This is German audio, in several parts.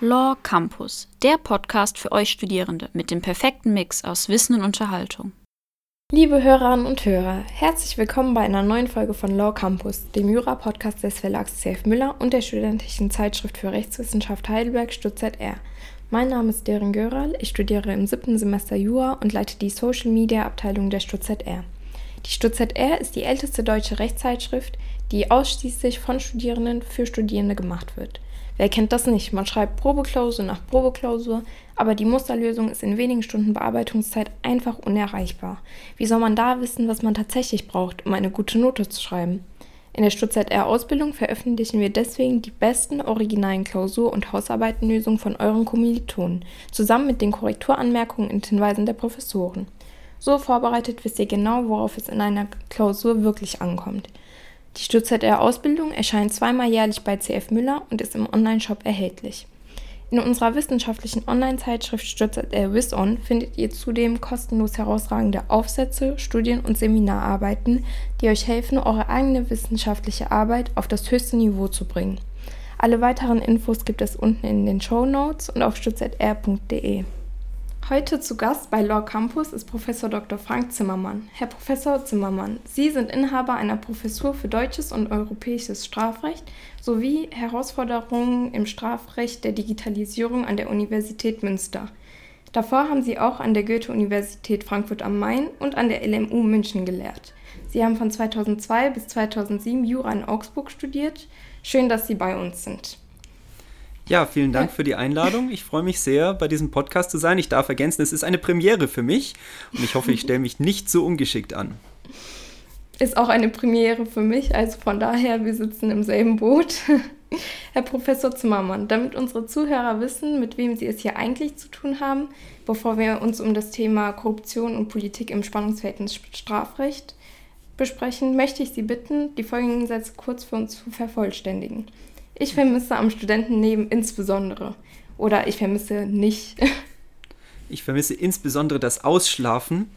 Law Campus, der Podcast für euch Studierende mit dem perfekten Mix aus Wissen und Unterhaltung. Liebe Hörerinnen und Hörer, herzlich willkommen bei einer neuen Folge von Law Campus, dem Jura-Podcast des Verlags CF Müller und der Studentischen Zeitschrift für Rechtswissenschaft Heidelberg StuttZR. Mein Name ist Deren Göral, ich studiere im siebten Semester Jura und leite die Social Media Abteilung der StuttZR. Die StuttZR ist die älteste deutsche Rechtszeitschrift, die ausschließlich von Studierenden für Studierende gemacht wird. Wer kennt das nicht? Man schreibt Probeklausur nach Probeklausur, aber die Musterlösung ist in wenigen Stunden Bearbeitungszeit einfach unerreichbar. Wie soll man da wissen, was man tatsächlich braucht, um eine gute Note zu schreiben? In der StuttZR-Ausbildung veröffentlichen wir deswegen die besten originalen Klausur- und Hausarbeitenlösungen von euren Kommilitonen, zusammen mit den Korrekturanmerkungen und Hinweisen der Professoren. So vorbereitet wisst ihr genau, worauf es in einer Klausur wirklich ankommt. Die StuttZR-Ausbildung erscheint zweimal jährlich bei CF Müller und ist im Onlineshop erhältlich. In unserer wissenschaftlichen Online-Zeitschrift StuttZR WisOn findet ihr zudem kostenlos herausragende Aufsätze, Studien und Seminararbeiten, die euch helfen, eure eigene wissenschaftliche Arbeit auf das höchste Niveau zu bringen. Alle weiteren Infos gibt es unten in den Show Notes und auf stutzr.de. Heute zu Gast bei Law Campus ist Professor Dr. Frank Zimmermann. Herr Professor Zimmermann, Sie sind Inhaber einer Professur für deutsches und europäisches Strafrecht sowie Herausforderungen im Strafrecht der Digitalisierung an der Universität Münster. Davor haben Sie auch an der Goethe-Universität Frankfurt am Main und an der LMU München gelehrt. Sie haben von 2002 bis 2007 Jura in Augsburg studiert. Schön, dass Sie bei uns sind. Ja, vielen Dank für die Einladung. Ich freue mich sehr, bei diesem Podcast zu sein. Ich darf ergänzen, es ist eine Premiere für mich und ich hoffe, ich stelle mich nicht so ungeschickt an. Ist auch eine Premiere für mich, also von daher, wir sitzen im selben Boot. Herr Professor Zimmermann, damit unsere Zuhörer wissen, mit wem sie es hier eigentlich zu tun haben, bevor wir uns um das Thema Korruption und Politik im Spannungsverhältnis Strafrecht besprechen, möchte ich Sie bitten, die folgenden Sätze kurz für uns zu vervollständigen. Ich vermisse am Studentenleben insbesondere. Oder ich vermisse nicht. Ich vermisse insbesondere das Ausschlafen.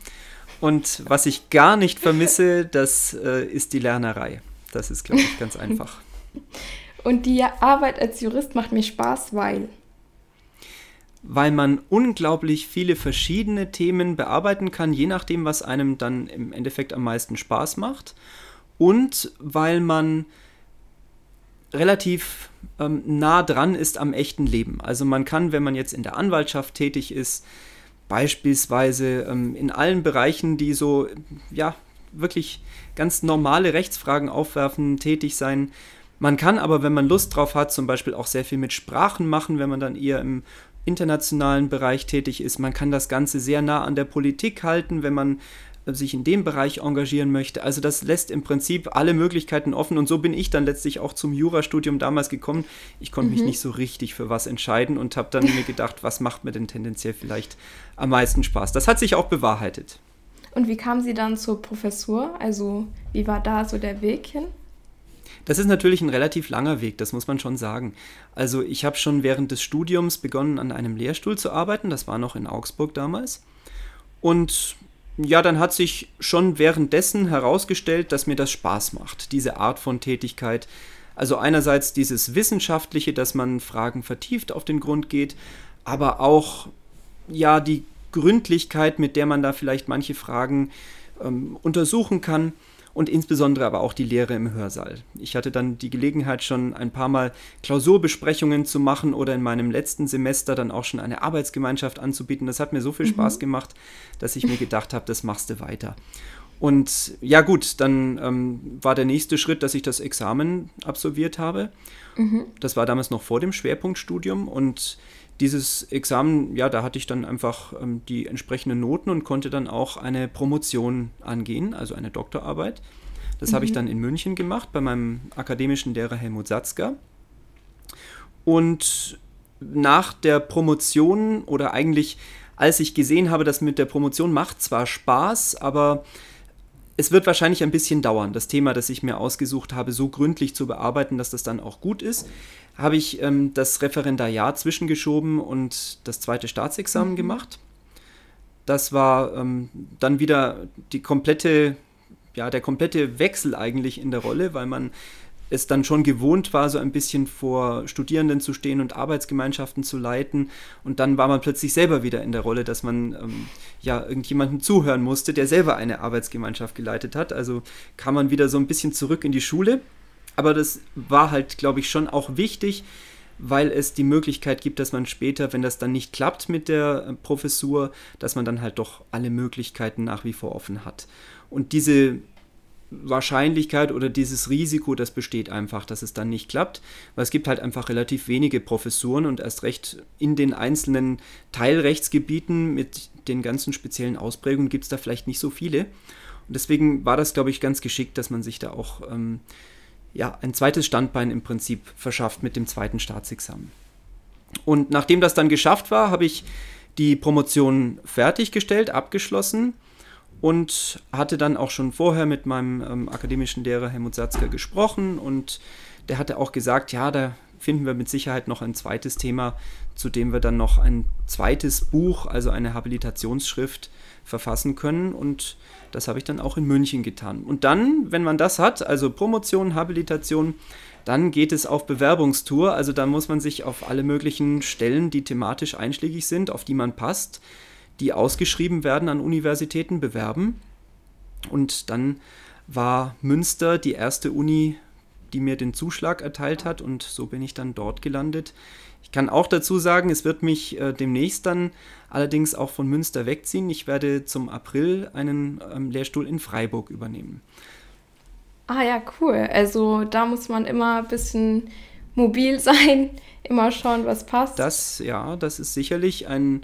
Und was ich gar nicht vermisse, das äh, ist die Lernerei. Das ist, glaube ich, ganz einfach. Und die Arbeit als Jurist macht mir Spaß, weil. Weil man unglaublich viele verschiedene Themen bearbeiten kann, je nachdem, was einem dann im Endeffekt am meisten Spaß macht. Und weil man relativ ähm, nah dran ist am echten Leben. Also man kann, wenn man jetzt in der Anwaltschaft tätig ist, beispielsweise ähm, in allen Bereichen, die so, ja, wirklich ganz normale Rechtsfragen aufwerfen, tätig sein. Man kann aber, wenn man Lust drauf hat, zum Beispiel auch sehr viel mit Sprachen machen, wenn man dann eher im internationalen Bereich tätig ist. Man kann das Ganze sehr nah an der Politik halten, wenn man sich in dem Bereich engagieren möchte. Also das lässt im Prinzip alle Möglichkeiten offen und so bin ich dann letztlich auch zum Jurastudium damals gekommen. Ich konnte mhm. mich nicht so richtig für was entscheiden und habe dann mir gedacht, was macht mir denn tendenziell vielleicht am meisten Spaß. Das hat sich auch bewahrheitet. Und wie kam Sie dann zur Professur? Also wie war da so der Weg hin? Das ist natürlich ein relativ langer Weg, das muss man schon sagen. Also ich habe schon während des Studiums begonnen, an einem Lehrstuhl zu arbeiten. Das war noch in Augsburg damals. Und ja, dann hat sich schon währenddessen herausgestellt, dass mir das Spaß macht, diese Art von Tätigkeit. Also einerseits dieses Wissenschaftliche, dass man Fragen vertieft auf den Grund geht, aber auch ja die Gründlichkeit, mit der man da vielleicht manche Fragen ähm, untersuchen kann und insbesondere aber auch die Lehre im Hörsaal. Ich hatte dann die Gelegenheit, schon ein paar Mal Klausurbesprechungen zu machen oder in meinem letzten Semester dann auch schon eine Arbeitsgemeinschaft anzubieten. Das hat mir so viel mhm. Spaß gemacht, dass ich mir gedacht habe, das machst du weiter. Und ja gut, dann ähm, war der nächste Schritt, dass ich das Examen absolviert habe. Mhm. Das war damals noch vor dem Schwerpunktstudium und dieses Examen, ja, da hatte ich dann einfach ähm, die entsprechenden Noten und konnte dann auch eine Promotion angehen, also eine Doktorarbeit. Das mhm. habe ich mhm. dann in München gemacht bei meinem akademischen Lehrer Helmut Satzker. Und nach der Promotion oder eigentlich als ich gesehen habe, dass mit der Promotion macht zwar Spaß, aber es wird wahrscheinlich ein bisschen dauern, das Thema, das ich mir ausgesucht habe, so gründlich zu bearbeiten, dass das dann auch gut ist habe ich ähm, das Referendariat zwischengeschoben und das zweite Staatsexamen mhm. gemacht. Das war ähm, dann wieder die komplette, ja, der komplette Wechsel eigentlich in der Rolle, weil man es dann schon gewohnt war, so ein bisschen vor Studierenden zu stehen und Arbeitsgemeinschaften zu leiten. Und dann war man plötzlich selber wieder in der Rolle, dass man ähm, ja irgendjemandem zuhören musste, der selber eine Arbeitsgemeinschaft geleitet hat. Also kam man wieder so ein bisschen zurück in die Schule. Aber das war halt, glaube ich, schon auch wichtig, weil es die Möglichkeit gibt, dass man später, wenn das dann nicht klappt mit der äh, Professur, dass man dann halt doch alle Möglichkeiten nach wie vor offen hat. Und diese Wahrscheinlichkeit oder dieses Risiko, das besteht einfach, dass es dann nicht klappt, weil es gibt halt einfach relativ wenige Professuren und erst recht in den einzelnen Teilrechtsgebieten mit den ganzen speziellen Ausprägungen gibt es da vielleicht nicht so viele. Und deswegen war das, glaube ich, ganz geschickt, dass man sich da auch ähm, ja, ein zweites Standbein im Prinzip verschafft mit dem zweiten Staatsexamen. Und nachdem das dann geschafft war, habe ich die Promotion fertiggestellt, abgeschlossen und hatte dann auch schon vorher mit meinem ähm, akademischen Lehrer Helmut Satzker gesprochen und der hatte auch gesagt, ja, da finden wir mit Sicherheit noch ein zweites Thema, zu dem wir dann noch ein zweites Buch, also eine Habilitationsschrift verfassen können und das habe ich dann auch in München getan. Und dann, wenn man das hat, also Promotion, Habilitation, dann geht es auf Bewerbungstour, also da muss man sich auf alle möglichen Stellen, die thematisch einschlägig sind, auf die man passt, die ausgeschrieben werden an Universitäten, bewerben. Und dann war Münster die erste Uni, die mir den Zuschlag erteilt hat und so bin ich dann dort gelandet. Ich kann auch dazu sagen, es wird mich äh, demnächst dann allerdings auch von Münster wegziehen. Ich werde zum April einen ähm, Lehrstuhl in Freiburg übernehmen. Ah ja, cool. Also da muss man immer ein bisschen mobil sein, immer schauen, was passt. Das, ja, das ist sicherlich ein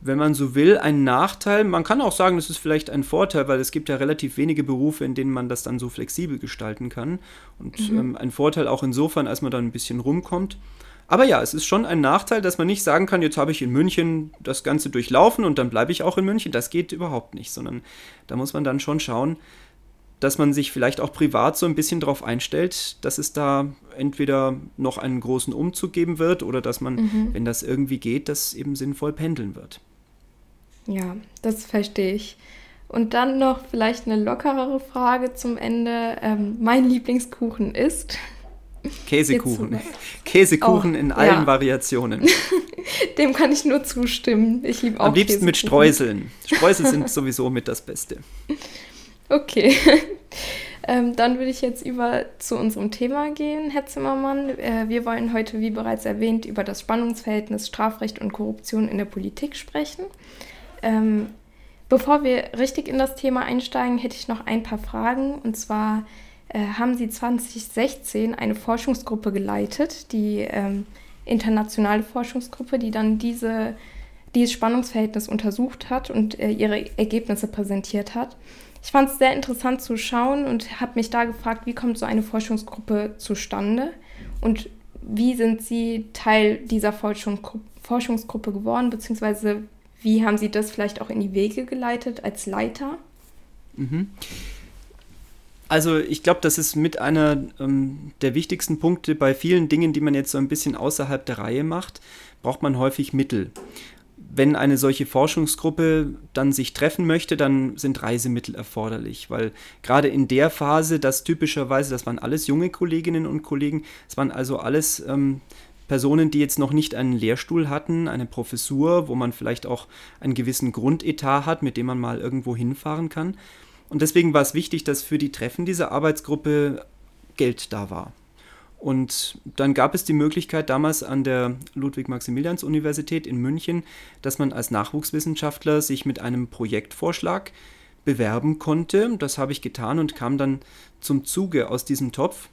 wenn man so will, ein Nachteil. Man kann auch sagen, das ist vielleicht ein Vorteil, weil es gibt ja relativ wenige Berufe, in denen man das dann so flexibel gestalten kann. Und mhm. ähm, ein Vorteil auch insofern, als man dann ein bisschen rumkommt. Aber ja, es ist schon ein Nachteil, dass man nicht sagen kann, jetzt habe ich in München das Ganze durchlaufen und dann bleibe ich auch in München. Das geht überhaupt nicht, sondern da muss man dann schon schauen, dass man sich vielleicht auch privat so ein bisschen darauf einstellt, dass es da entweder noch einen großen Umzug geben wird oder dass man, mhm. wenn das irgendwie geht, das eben sinnvoll pendeln wird. Ja, das verstehe ich. Und dann noch vielleicht eine lockerere Frage zum Ende. Ähm, mein Lieblingskuchen ist. Käsekuchen. Käsekuchen oh, in allen ja. Variationen. Dem kann ich nur zustimmen. Ich liebe auch Am liebsten mit Streuseln. Streusel sind sowieso mit das Beste. Okay. ähm, dann würde ich jetzt über zu unserem Thema gehen, Herr Zimmermann. Äh, wir wollen heute, wie bereits erwähnt, über das Spannungsverhältnis Strafrecht und Korruption in der Politik sprechen. Ähm, bevor wir richtig in das Thema einsteigen, hätte ich noch ein paar Fragen. Und zwar äh, haben Sie 2016 eine Forschungsgruppe geleitet, die ähm, internationale Forschungsgruppe, die dann diese, dieses Spannungsverhältnis untersucht hat und äh, ihre Ergebnisse präsentiert hat. Ich fand es sehr interessant zu schauen und habe mich da gefragt, wie kommt so eine Forschungsgruppe zustande und wie sind Sie Teil dieser Forschungsgruppe geworden, beziehungsweise wie haben Sie das vielleicht auch in die Wege geleitet als Leiter? Mhm. Also ich glaube, das ist mit einer ähm, der wichtigsten Punkte bei vielen Dingen, die man jetzt so ein bisschen außerhalb der Reihe macht, braucht man häufig Mittel. Wenn eine solche Forschungsgruppe dann sich treffen möchte, dann sind Reisemittel erforderlich, weil gerade in der Phase, das typischerweise, das waren alles junge Kolleginnen und Kollegen, es waren also alles ähm, Personen, die jetzt noch nicht einen Lehrstuhl hatten, eine Professur, wo man vielleicht auch einen gewissen Grundetat hat, mit dem man mal irgendwo hinfahren kann. Und deswegen war es wichtig, dass für die Treffen dieser Arbeitsgruppe Geld da war. Und dann gab es die Möglichkeit damals an der Ludwig-Maximilians-Universität in München, dass man als Nachwuchswissenschaftler sich mit einem Projektvorschlag bewerben konnte. Das habe ich getan und kam dann zum Zuge aus diesem Topf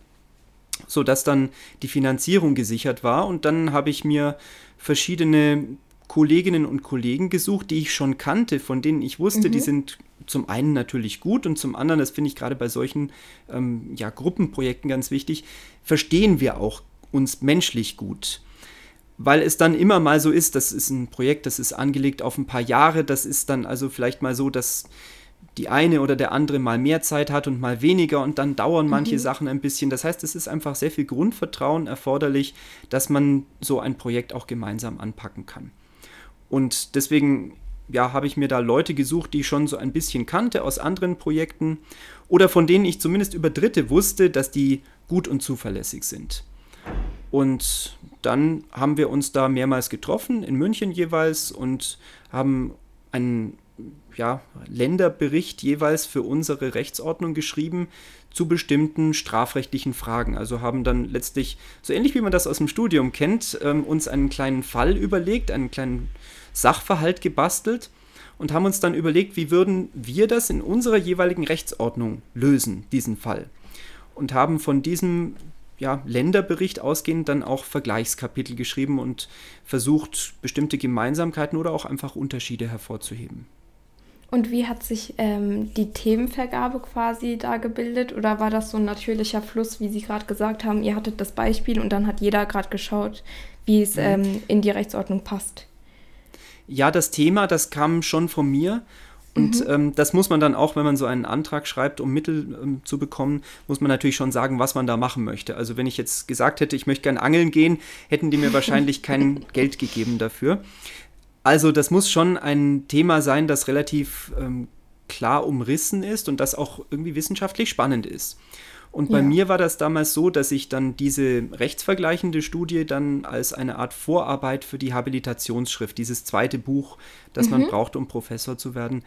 sodass dann die Finanzierung gesichert war. Und dann habe ich mir verschiedene Kolleginnen und Kollegen gesucht, die ich schon kannte, von denen ich wusste, mhm. die sind zum einen natürlich gut und zum anderen, das finde ich gerade bei solchen ähm, ja, Gruppenprojekten ganz wichtig, verstehen wir auch uns menschlich gut. Weil es dann immer mal so ist, das ist ein Projekt, das ist angelegt auf ein paar Jahre, das ist dann also vielleicht mal so, dass die eine oder der andere mal mehr Zeit hat und mal weniger und dann dauern manche mhm. Sachen ein bisschen. Das heißt, es ist einfach sehr viel Grundvertrauen erforderlich, dass man so ein Projekt auch gemeinsam anpacken kann. Und deswegen ja, habe ich mir da Leute gesucht, die ich schon so ein bisschen kannte aus anderen Projekten oder von denen ich zumindest über Dritte wusste, dass die gut und zuverlässig sind. Und dann haben wir uns da mehrmals getroffen, in München jeweils, und haben einen ja, Länderbericht jeweils für unsere Rechtsordnung geschrieben zu bestimmten strafrechtlichen Fragen. Also haben dann letztlich, so ähnlich wie man das aus dem Studium kennt, ähm, uns einen kleinen Fall überlegt, einen kleinen Sachverhalt gebastelt und haben uns dann überlegt, wie würden wir das in unserer jeweiligen Rechtsordnung lösen, diesen Fall. Und haben von diesem ja, Länderbericht ausgehend dann auch Vergleichskapitel geschrieben und versucht, bestimmte Gemeinsamkeiten oder auch einfach Unterschiede hervorzuheben. Und wie hat sich ähm, die Themenvergabe quasi da gebildet? Oder war das so ein natürlicher Fluss, wie Sie gerade gesagt haben, ihr hattet das Beispiel und dann hat jeder gerade geschaut, wie es mhm. ähm, in die Rechtsordnung passt? Ja, das Thema, das kam schon von mir. Und mhm. ähm, das muss man dann auch, wenn man so einen Antrag schreibt, um Mittel ähm, zu bekommen, muss man natürlich schon sagen, was man da machen möchte. Also wenn ich jetzt gesagt hätte, ich möchte gerne angeln gehen, hätten die mir wahrscheinlich kein Geld gegeben dafür. Also das muss schon ein Thema sein, das relativ ähm, klar umrissen ist und das auch irgendwie wissenschaftlich spannend ist. Und bei ja. mir war das damals so, dass ich dann diese rechtsvergleichende Studie dann als eine Art Vorarbeit für die Habilitationsschrift, dieses zweite Buch, das mhm. man braucht, um Professor zu werden,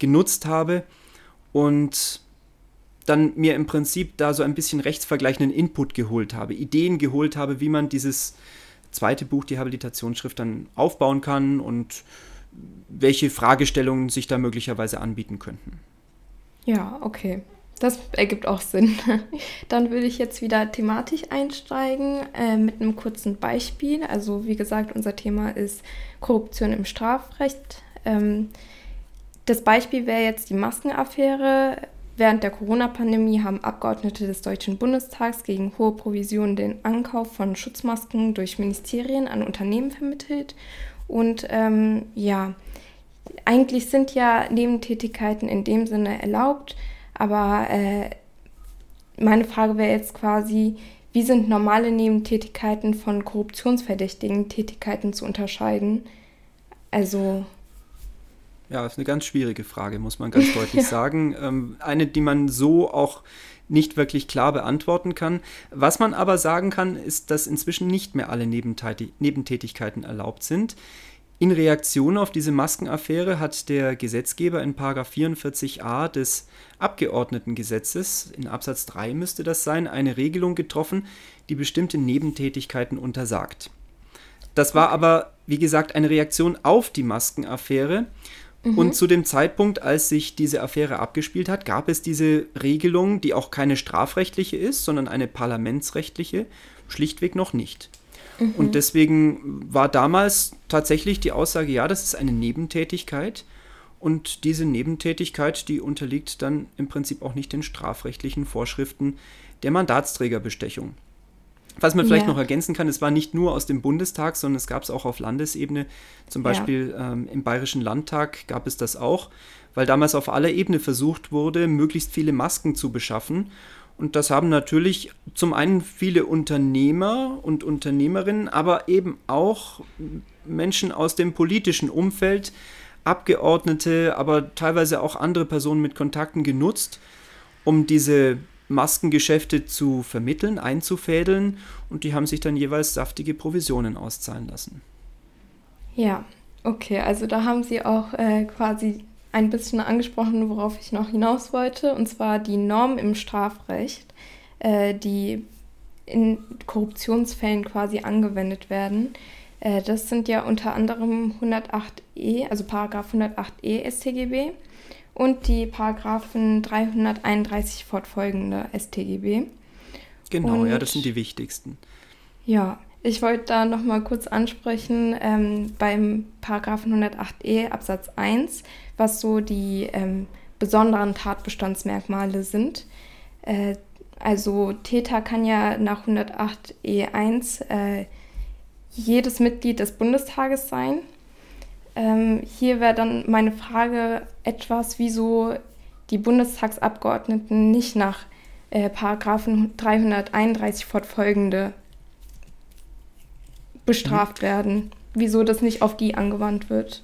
genutzt habe und dann mir im Prinzip da so ein bisschen rechtsvergleichenden Input geholt habe, Ideen geholt habe, wie man dieses zweite Buch, die Habilitationsschrift, dann aufbauen kann und welche Fragestellungen sich da möglicherweise anbieten könnten. Ja, okay. Das ergibt auch Sinn. Dann würde ich jetzt wieder thematisch einsteigen äh, mit einem kurzen Beispiel. Also wie gesagt, unser Thema ist Korruption im Strafrecht. Ähm, das Beispiel wäre jetzt die Maskenaffäre. Während der Corona-Pandemie haben Abgeordnete des Deutschen Bundestags gegen hohe Provisionen den Ankauf von Schutzmasken durch Ministerien an Unternehmen vermittelt. Und ähm, ja, eigentlich sind ja Nebentätigkeiten in dem Sinne erlaubt. Aber äh, meine Frage wäre jetzt quasi, wie sind normale Nebentätigkeiten von korruptionsverdächtigen Tätigkeiten zu unterscheiden? Also. Ja, das ist eine ganz schwierige Frage, muss man ganz deutlich ja. sagen. Ähm, eine, die man so auch nicht wirklich klar beantworten kann. Was man aber sagen kann, ist, dass inzwischen nicht mehr alle Nebentätigkeiten erlaubt sind. In Reaktion auf diese Maskenaffäre hat der Gesetzgeber in 44a des Abgeordnetengesetzes, in Absatz 3 müsste das sein, eine Regelung getroffen, die bestimmte Nebentätigkeiten untersagt. Das war aber, wie gesagt, eine Reaktion auf die Maskenaffäre. Mhm. Und zu dem Zeitpunkt, als sich diese Affäre abgespielt hat, gab es diese Regelung, die auch keine strafrechtliche ist, sondern eine parlamentsrechtliche, schlichtweg noch nicht. Mhm. Und deswegen war damals tatsächlich die Aussage, ja, das ist eine Nebentätigkeit. Und diese Nebentätigkeit, die unterliegt dann im Prinzip auch nicht den strafrechtlichen Vorschriften der Mandatsträgerbestechung. Was man vielleicht ja. noch ergänzen kann, es war nicht nur aus dem Bundestag, sondern es gab es auch auf Landesebene. Zum Beispiel ja. ähm, im Bayerischen Landtag gab es das auch, weil damals auf aller Ebene versucht wurde, möglichst viele Masken zu beschaffen. Und das haben natürlich zum einen viele Unternehmer und Unternehmerinnen, aber eben auch Menschen aus dem politischen Umfeld, Abgeordnete, aber teilweise auch andere Personen mit Kontakten genutzt, um diese Maskengeschäfte zu vermitteln, einzufädeln und die haben sich dann jeweils saftige Provisionen auszahlen lassen. Ja, okay, also da haben Sie auch äh, quasi ein bisschen angesprochen, worauf ich noch hinaus wollte, und zwar die Norm im Strafrecht, äh, die in Korruptionsfällen quasi angewendet werden. Äh, das sind ja unter anderem 108e, also Paragraph 108e StGB und die Paragraphen 331 fortfolgende StGB. Genau, und, ja, das sind die wichtigsten. Ja, ich wollte da nochmal kurz ansprechen, ähm, beim Paragraphen 108e Absatz 1, was so die ähm, besonderen Tatbestandsmerkmale sind. Äh, also Täter kann ja nach 108e1 äh, jedes Mitglied des Bundestages sein. Ähm, hier wäre dann meine Frage etwas, wieso die Bundestagsabgeordneten nicht nach äh, Paragraphen 331 fortfolgende bestraft werden. Wieso das nicht auf die angewandt wird.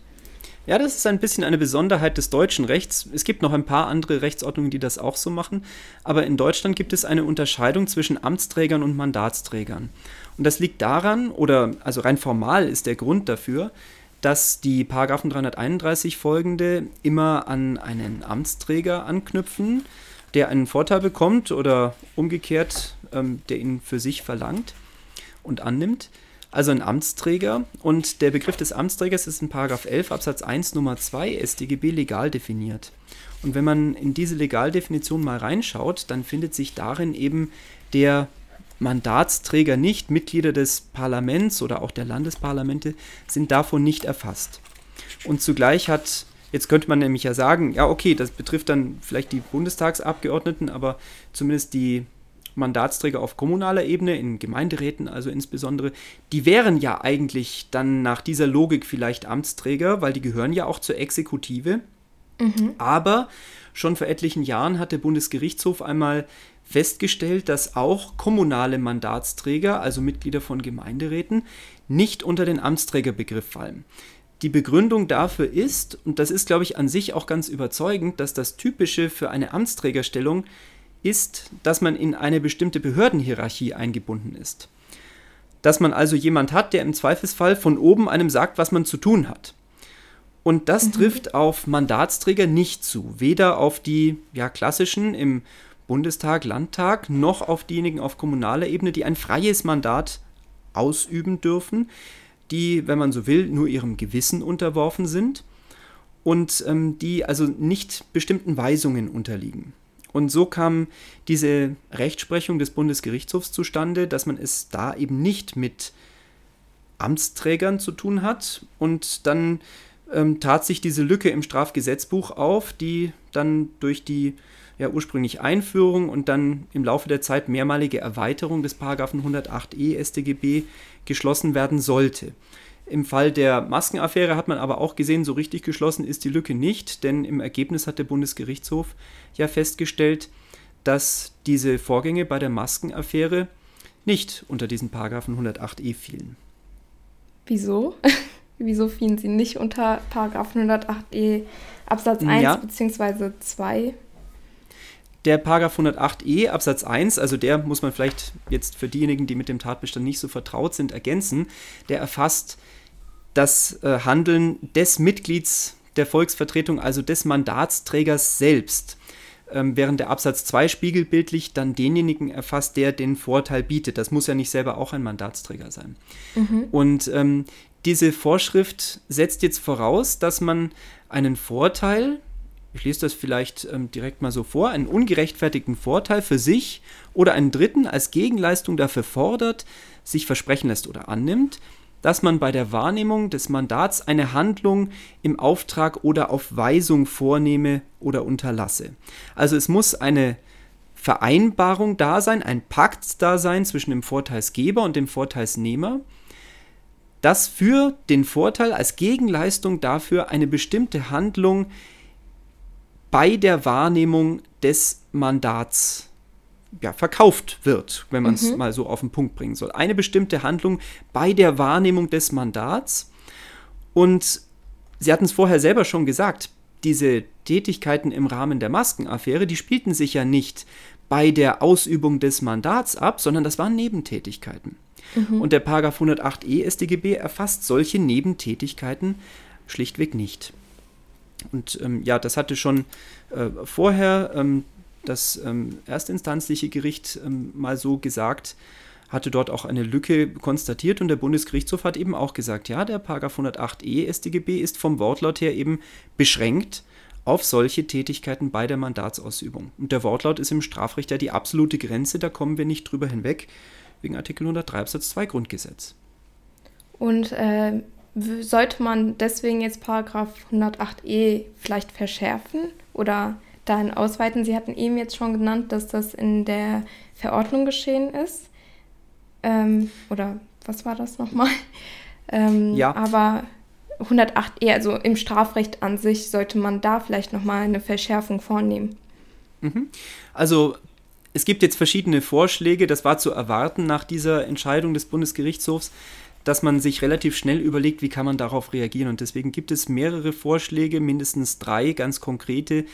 Ja, das ist ein bisschen eine Besonderheit des deutschen Rechts. Es gibt noch ein paar andere Rechtsordnungen, die das auch so machen. Aber in Deutschland gibt es eine Unterscheidung zwischen Amtsträgern und Mandatsträgern. Und das liegt daran, oder also rein formal ist der Grund dafür, dass die Paragraphen 331 folgende immer an einen Amtsträger anknüpfen, der einen Vorteil bekommt oder umgekehrt, ähm, der ihn für sich verlangt und annimmt also ein Amtsträger. Und der Begriff des Amtsträgers ist in 11 Absatz 1 Nummer 2 StGB legal definiert. Und wenn man in diese Legaldefinition mal reinschaut, dann findet sich darin eben der Mandatsträger nicht, Mitglieder des Parlaments oder auch der Landesparlamente sind davon nicht erfasst. Und zugleich hat, jetzt könnte man nämlich ja sagen, ja okay, das betrifft dann vielleicht die Bundestagsabgeordneten, aber zumindest die Mandatsträger auf kommunaler Ebene, in Gemeinderäten also insbesondere, die wären ja eigentlich dann nach dieser Logik vielleicht Amtsträger, weil die gehören ja auch zur Exekutive. Mhm. Aber schon vor etlichen Jahren hat der Bundesgerichtshof einmal festgestellt, dass auch kommunale Mandatsträger, also Mitglieder von Gemeinderäten, nicht unter den Amtsträgerbegriff fallen. Die Begründung dafür ist, und das ist, glaube ich, an sich auch ganz überzeugend, dass das Typische für eine Amtsträgerstellung ist, dass man in eine bestimmte Behördenhierarchie eingebunden ist. Dass man also jemand hat, der im Zweifelsfall von oben einem sagt, was man zu tun hat. Und das mhm. trifft auf Mandatsträger nicht zu, weder auf die ja, klassischen im Bundestag, Landtag, noch auf diejenigen auf kommunaler Ebene, die ein freies Mandat ausüben dürfen, die, wenn man so will, nur ihrem Gewissen unterworfen sind und ähm, die also nicht bestimmten Weisungen unterliegen. Und so kam diese Rechtsprechung des Bundesgerichtshofs zustande, dass man es da eben nicht mit Amtsträgern zu tun hat. Und dann ähm, tat sich diese Lücke im Strafgesetzbuch auf, die dann durch die ja, ursprünglich Einführung und dann im Laufe der Zeit mehrmalige Erweiterung des Paragraphen 108e StGB geschlossen werden sollte. Im Fall der Maskenaffäre hat man aber auch gesehen, so richtig geschlossen ist die Lücke nicht, denn im Ergebnis hat der Bundesgerichtshof ja festgestellt, dass diese Vorgänge bei der Maskenaffäre nicht unter diesen Paragraphen 108e fielen. Wieso? Wieso fielen sie nicht unter Paragraphen 108e Absatz 1 ja. bzw. 2? Der Paragraph 108e Absatz 1, also der muss man vielleicht jetzt für diejenigen, die mit dem Tatbestand nicht so vertraut sind, ergänzen, der erfasst das äh, Handeln des Mitglieds der Volksvertretung, also des Mandatsträgers selbst. Ähm, während der Absatz 2 spiegelbildlich dann denjenigen erfasst, der den Vorteil bietet. Das muss ja nicht selber auch ein Mandatsträger sein. Mhm. Und ähm, diese Vorschrift setzt jetzt voraus, dass man einen Vorteil, ich lese das vielleicht ähm, direkt mal so vor, einen ungerechtfertigten Vorteil für sich oder einen Dritten als Gegenleistung dafür fordert, sich versprechen lässt oder annimmt, dass man bei der Wahrnehmung des Mandats eine Handlung im Auftrag oder auf Weisung vornehme oder unterlasse. Also es muss eine Vereinbarung da sein, ein Pakt da sein zwischen dem Vorteilsgeber und dem Vorteilsnehmer, dass für den Vorteil als Gegenleistung dafür eine bestimmte Handlung bei der Wahrnehmung des Mandats ja, verkauft wird, wenn man es mhm. mal so auf den Punkt bringen soll. Eine bestimmte Handlung bei der Wahrnehmung des Mandats. Und Sie hatten es vorher selber schon gesagt, diese Tätigkeiten im Rahmen der Maskenaffäre, die spielten sich ja nicht bei der Ausübung des Mandats ab, sondern das waren Nebentätigkeiten. Mhm. Und der Paragraph 108e StGB erfasst solche Nebentätigkeiten schlichtweg nicht. Und ähm, ja, das hatte schon äh, vorher ähm, das ähm, erstinstanzliche Gericht ähm, mal so gesagt, hatte dort auch eine Lücke konstatiert und der Bundesgerichtshof hat eben auch gesagt, ja, der Paragraph 108e StGB ist vom Wortlaut her eben beschränkt auf solche Tätigkeiten bei der Mandatsausübung. Und der Wortlaut ist im Strafrecht ja die absolute Grenze, da kommen wir nicht drüber hinweg, wegen Artikel 103 Absatz 2 Grundgesetz. Und äh, sollte man deswegen jetzt Paragraph 108e vielleicht verschärfen oder dahin ausweiten. Sie hatten eben jetzt schon genannt, dass das in der Verordnung geschehen ist. Ähm, oder was war das nochmal? Ähm, ja. Aber 108e, also im Strafrecht an sich, sollte man da vielleicht nochmal eine Verschärfung vornehmen. Mhm. Also es gibt jetzt verschiedene Vorschläge, das war zu erwarten nach dieser Entscheidung des Bundesgerichtshofs, dass man sich relativ schnell überlegt, wie kann man darauf reagieren. Und deswegen gibt es mehrere Vorschläge, mindestens drei ganz konkrete,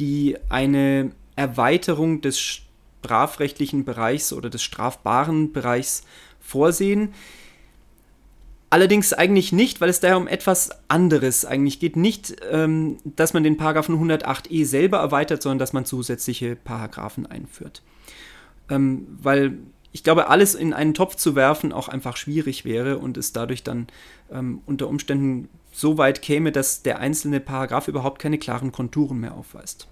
die eine Erweiterung des strafrechtlichen Bereichs oder des strafbaren Bereichs vorsehen. Allerdings eigentlich nicht, weil es daher um etwas anderes eigentlich geht. Nicht, ähm, dass man den Paragraphen 108e selber erweitert, sondern dass man zusätzliche Paragraphen einführt. Ähm, weil ich glaube, alles in einen Topf zu werfen auch einfach schwierig wäre und es dadurch dann ähm, unter Umständen so weit käme, dass der einzelne Paragraph überhaupt keine klaren Konturen mehr aufweist.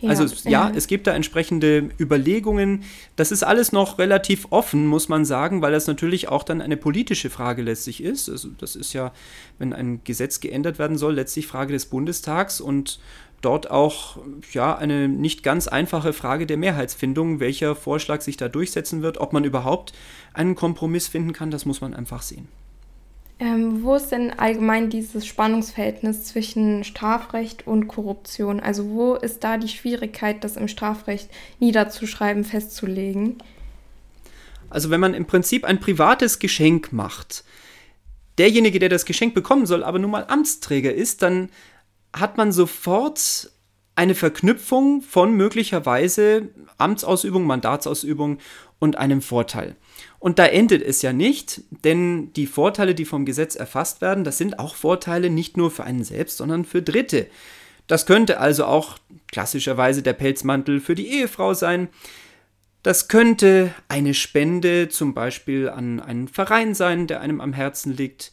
Ja, also ja, es gibt da entsprechende Überlegungen. Das ist alles noch relativ offen, muss man sagen, weil das natürlich auch dann eine politische Frage letztlich ist. Also das ist ja, wenn ein Gesetz geändert werden soll, letztlich Frage des Bundestags und dort auch ja eine nicht ganz einfache Frage der Mehrheitsfindung, welcher Vorschlag sich da durchsetzen wird, ob man überhaupt einen Kompromiss finden kann, das muss man einfach sehen. Ähm, wo ist denn allgemein dieses Spannungsverhältnis zwischen Strafrecht und Korruption? Also wo ist da die Schwierigkeit, das im Strafrecht niederzuschreiben, festzulegen? Also wenn man im Prinzip ein privates Geschenk macht, derjenige, der das Geschenk bekommen soll, aber nun mal Amtsträger ist, dann hat man sofort eine Verknüpfung von möglicherweise Amtsausübung, Mandatsausübung und einem Vorteil. Und da endet es ja nicht, denn die Vorteile, die vom Gesetz erfasst werden, das sind auch Vorteile nicht nur für einen selbst, sondern für Dritte. Das könnte also auch klassischerweise der Pelzmantel für die Ehefrau sein. Das könnte eine Spende zum Beispiel an einen Verein sein, der einem am Herzen liegt.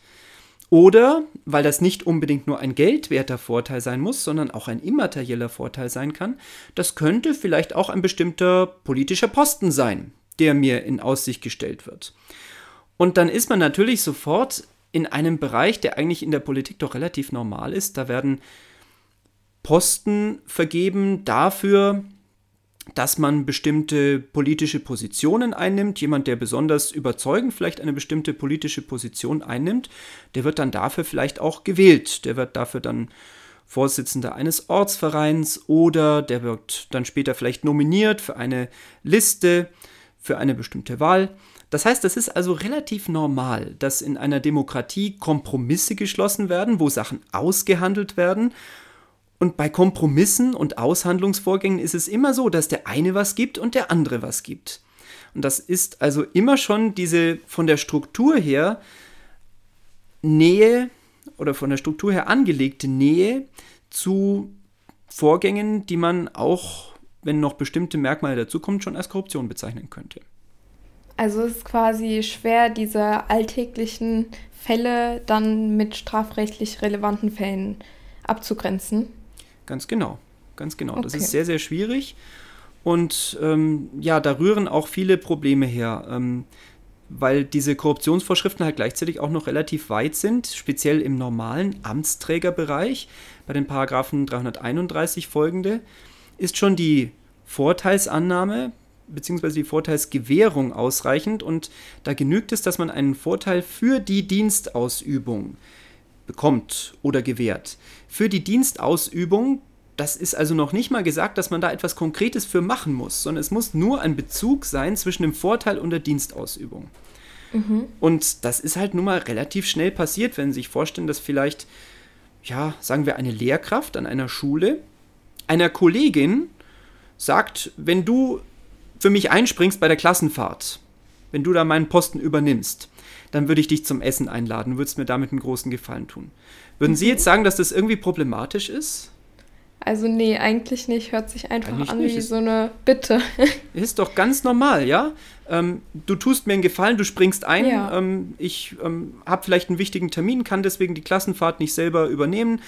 Oder, weil das nicht unbedingt nur ein geldwerter Vorteil sein muss, sondern auch ein immaterieller Vorteil sein kann, das könnte vielleicht auch ein bestimmter politischer Posten sein, der mir in Aussicht gestellt wird. Und dann ist man natürlich sofort in einem Bereich, der eigentlich in der Politik doch relativ normal ist. Da werden Posten vergeben dafür, dass man bestimmte politische Positionen einnimmt. Jemand, der besonders überzeugend vielleicht eine bestimmte politische Position einnimmt, der wird dann dafür vielleicht auch gewählt. Der wird dafür dann Vorsitzender eines Ortsvereins oder der wird dann später vielleicht nominiert für eine Liste für eine bestimmte Wahl. Das heißt, es ist also relativ normal, dass in einer Demokratie Kompromisse geschlossen werden, wo Sachen ausgehandelt werden. Und bei Kompromissen und Aushandlungsvorgängen ist es immer so, dass der eine was gibt und der andere was gibt. Und das ist also immer schon diese von der Struktur her Nähe oder von der Struktur her angelegte Nähe zu Vorgängen, die man auch wenn noch bestimmte Merkmale dazukommen, schon als Korruption bezeichnen könnte. Also es ist quasi schwer, diese alltäglichen Fälle dann mit strafrechtlich relevanten Fällen abzugrenzen. Ganz genau, ganz genau. Okay. Das ist sehr, sehr schwierig. Und ähm, ja, da rühren auch viele Probleme her, ähm, weil diese Korruptionsvorschriften halt gleichzeitig auch noch relativ weit sind, speziell im normalen Amtsträgerbereich, bei den Paragraphen 331 folgende ist schon die Vorteilsannahme bzw. die Vorteilsgewährung ausreichend und da genügt es, dass man einen Vorteil für die Dienstausübung bekommt oder gewährt. Für die Dienstausübung, das ist also noch nicht mal gesagt, dass man da etwas Konkretes für machen muss, sondern es muss nur ein Bezug sein zwischen dem Vorteil und der Dienstausübung. Mhm. Und das ist halt nun mal relativ schnell passiert, wenn Sie sich vorstellen, dass vielleicht, ja, sagen wir, eine Lehrkraft an einer Schule einer Kollegin sagt, wenn du für mich einspringst bei der Klassenfahrt, wenn du da meinen Posten übernimmst, dann würde ich dich zum Essen einladen, würdest mir damit einen großen Gefallen tun. Würden mhm. Sie jetzt sagen, dass das irgendwie problematisch ist? Also nee, eigentlich nicht. Hört sich einfach eigentlich an nicht. wie so eine Bitte. Ist doch ganz normal, ja? Ähm, du tust mir einen Gefallen, du springst ein. Ja. Ähm, ich ähm, habe vielleicht einen wichtigen Termin, kann deswegen die Klassenfahrt nicht selber übernehmen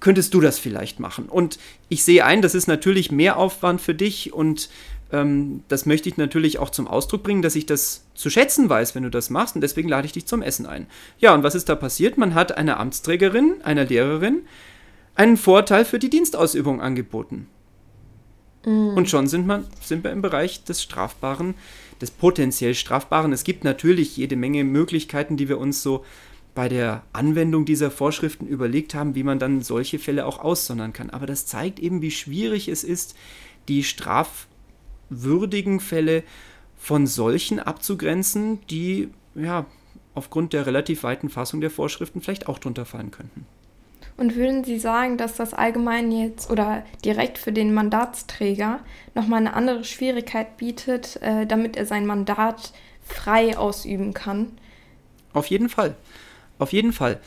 könntest du das vielleicht machen? Und ich sehe ein, das ist natürlich mehr Aufwand für dich und ähm, das möchte ich natürlich auch zum Ausdruck bringen, dass ich das zu schätzen weiß, wenn du das machst und deswegen lade ich dich zum Essen ein. Ja, und was ist da passiert? Man hat einer Amtsträgerin, einer Lehrerin einen Vorteil für die Dienstausübung angeboten. Mm. Und schon sind, man, sind wir im Bereich des Strafbaren, des potenziell Strafbaren. Es gibt natürlich jede Menge Möglichkeiten, die wir uns so bei der Anwendung dieser Vorschriften überlegt haben, wie man dann solche Fälle auch aussondern kann. Aber das zeigt eben, wie schwierig es ist, die strafwürdigen Fälle von solchen abzugrenzen, die ja aufgrund der relativ weiten Fassung der Vorschriften vielleicht auch drunter fallen könnten. Und würden Sie sagen, dass das allgemein jetzt oder direkt für den Mandatsträger nochmal eine andere Schwierigkeit bietet, äh, damit er sein Mandat frei ausüben kann? Auf jeden Fall. Auf jeden Fall.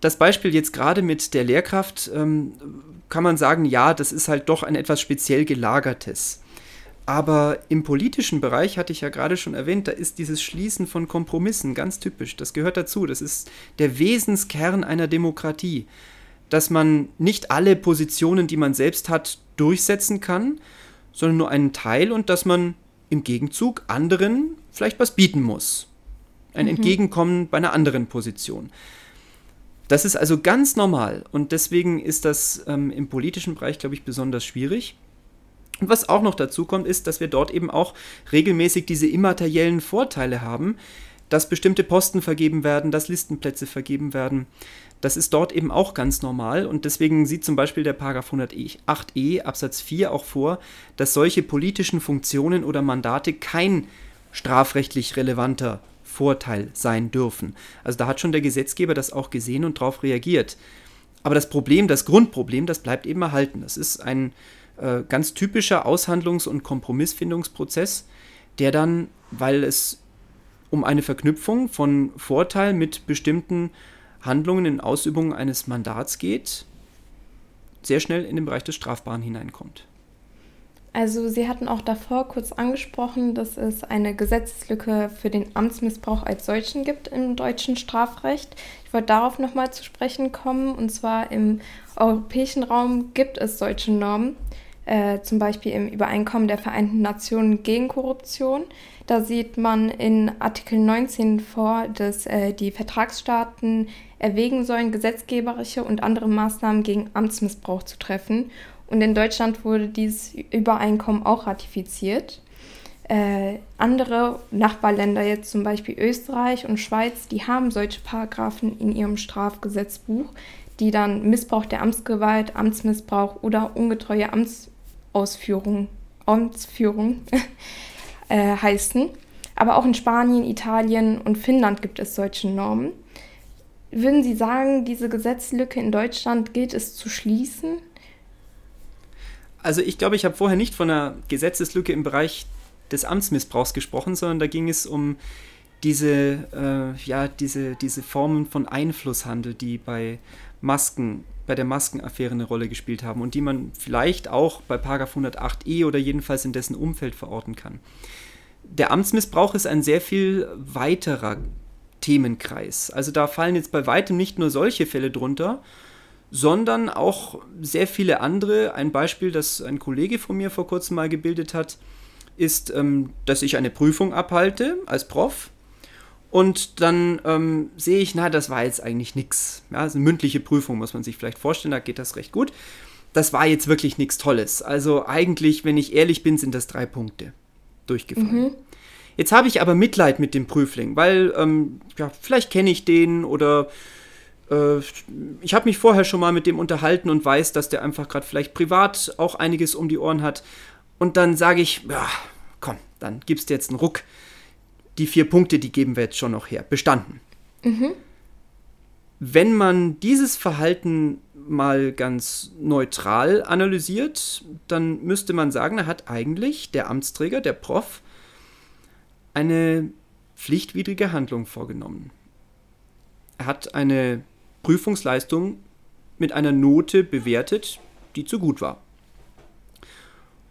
Das Beispiel jetzt gerade mit der Lehrkraft ähm, kann man sagen, ja, das ist halt doch ein etwas speziell gelagertes. Aber im politischen Bereich hatte ich ja gerade schon erwähnt, da ist dieses Schließen von Kompromissen ganz typisch. Das gehört dazu. Das ist der Wesenskern einer Demokratie dass man nicht alle Positionen, die man selbst hat, durchsetzen kann, sondern nur einen Teil und dass man im Gegenzug anderen vielleicht was bieten muss. Ein mhm. Entgegenkommen bei einer anderen Position. Das ist also ganz normal und deswegen ist das ähm, im politischen Bereich, glaube ich, besonders schwierig. Und was auch noch dazu kommt, ist, dass wir dort eben auch regelmäßig diese immateriellen Vorteile haben, dass bestimmte Posten vergeben werden, dass Listenplätze vergeben werden. Das ist dort eben auch ganz normal und deswegen sieht zum Beispiel der Paragraph 108e Absatz 4 auch vor, dass solche politischen Funktionen oder Mandate kein strafrechtlich relevanter Vorteil sein dürfen. Also da hat schon der Gesetzgeber das auch gesehen und darauf reagiert. Aber das Problem, das Grundproblem, das bleibt eben erhalten. Das ist ein äh, ganz typischer Aushandlungs- und Kompromissfindungsprozess, der dann, weil es um eine Verknüpfung von Vorteil mit bestimmten Handlungen in Ausübung eines Mandats geht, sehr schnell in den Bereich des Strafbaren hineinkommt. Also Sie hatten auch davor kurz angesprochen, dass es eine Gesetzeslücke für den Amtsmissbrauch als solchen gibt im deutschen Strafrecht. Ich wollte darauf nochmal zu sprechen kommen. Und zwar im europäischen Raum gibt es solche Normen, äh, zum Beispiel im Übereinkommen der Vereinten Nationen gegen Korruption. Da sieht man in Artikel 19 vor, dass äh, die Vertragsstaaten erwägen sollen, gesetzgeberische und andere Maßnahmen gegen Amtsmissbrauch zu treffen. Und in Deutschland wurde dieses Übereinkommen auch ratifiziert. Äh, andere Nachbarländer, jetzt zum Beispiel Österreich und Schweiz, die haben solche Paragraphen in ihrem Strafgesetzbuch, die dann Missbrauch der Amtsgewalt, Amtsmissbrauch oder ungetreue Amtsausführung, Amtsführung äh, heißen. Aber auch in Spanien, Italien und Finnland gibt es solche Normen. Würden Sie sagen, diese Gesetzlücke in Deutschland gilt es zu schließen? Also ich glaube, ich habe vorher nicht von einer Gesetzeslücke im Bereich des Amtsmissbrauchs gesprochen, sondern da ging es um diese, äh, ja, diese, diese Formen von Einflusshandel, die bei Masken, bei der Maskenaffäre eine Rolle gespielt haben und die man vielleicht auch bei 108e oder jedenfalls in dessen Umfeld verorten kann. Der Amtsmissbrauch ist ein sehr viel weiterer Themenkreis. Also da fallen jetzt bei weitem nicht nur solche Fälle drunter, sondern auch sehr viele andere. Ein Beispiel, das ein Kollege von mir vor kurzem mal gebildet hat, ist, ähm, dass ich eine Prüfung abhalte als Prof. Und dann ähm, sehe ich, na, das war jetzt eigentlich nichts. Ja, also eine mündliche Prüfung muss man sich vielleicht vorstellen, da geht das recht gut. Das war jetzt wirklich nichts Tolles. Also eigentlich, wenn ich ehrlich bin, sind das drei Punkte durchgefallen. Mhm. Jetzt habe ich aber Mitleid mit dem Prüfling, weil ähm, ja, vielleicht kenne ich den oder ich habe mich vorher schon mal mit dem unterhalten und weiß, dass der einfach gerade vielleicht privat auch einiges um die Ohren hat. Und dann sage ich, ja, komm, dann gibst du jetzt einen Ruck. Die vier Punkte, die geben wir jetzt schon noch her. Bestanden. Mhm. Wenn man dieses Verhalten mal ganz neutral analysiert, dann müsste man sagen, da hat eigentlich der Amtsträger, der Prof, eine pflichtwidrige Handlung vorgenommen. Er hat eine Prüfungsleistung mit einer Note bewertet, die zu gut war.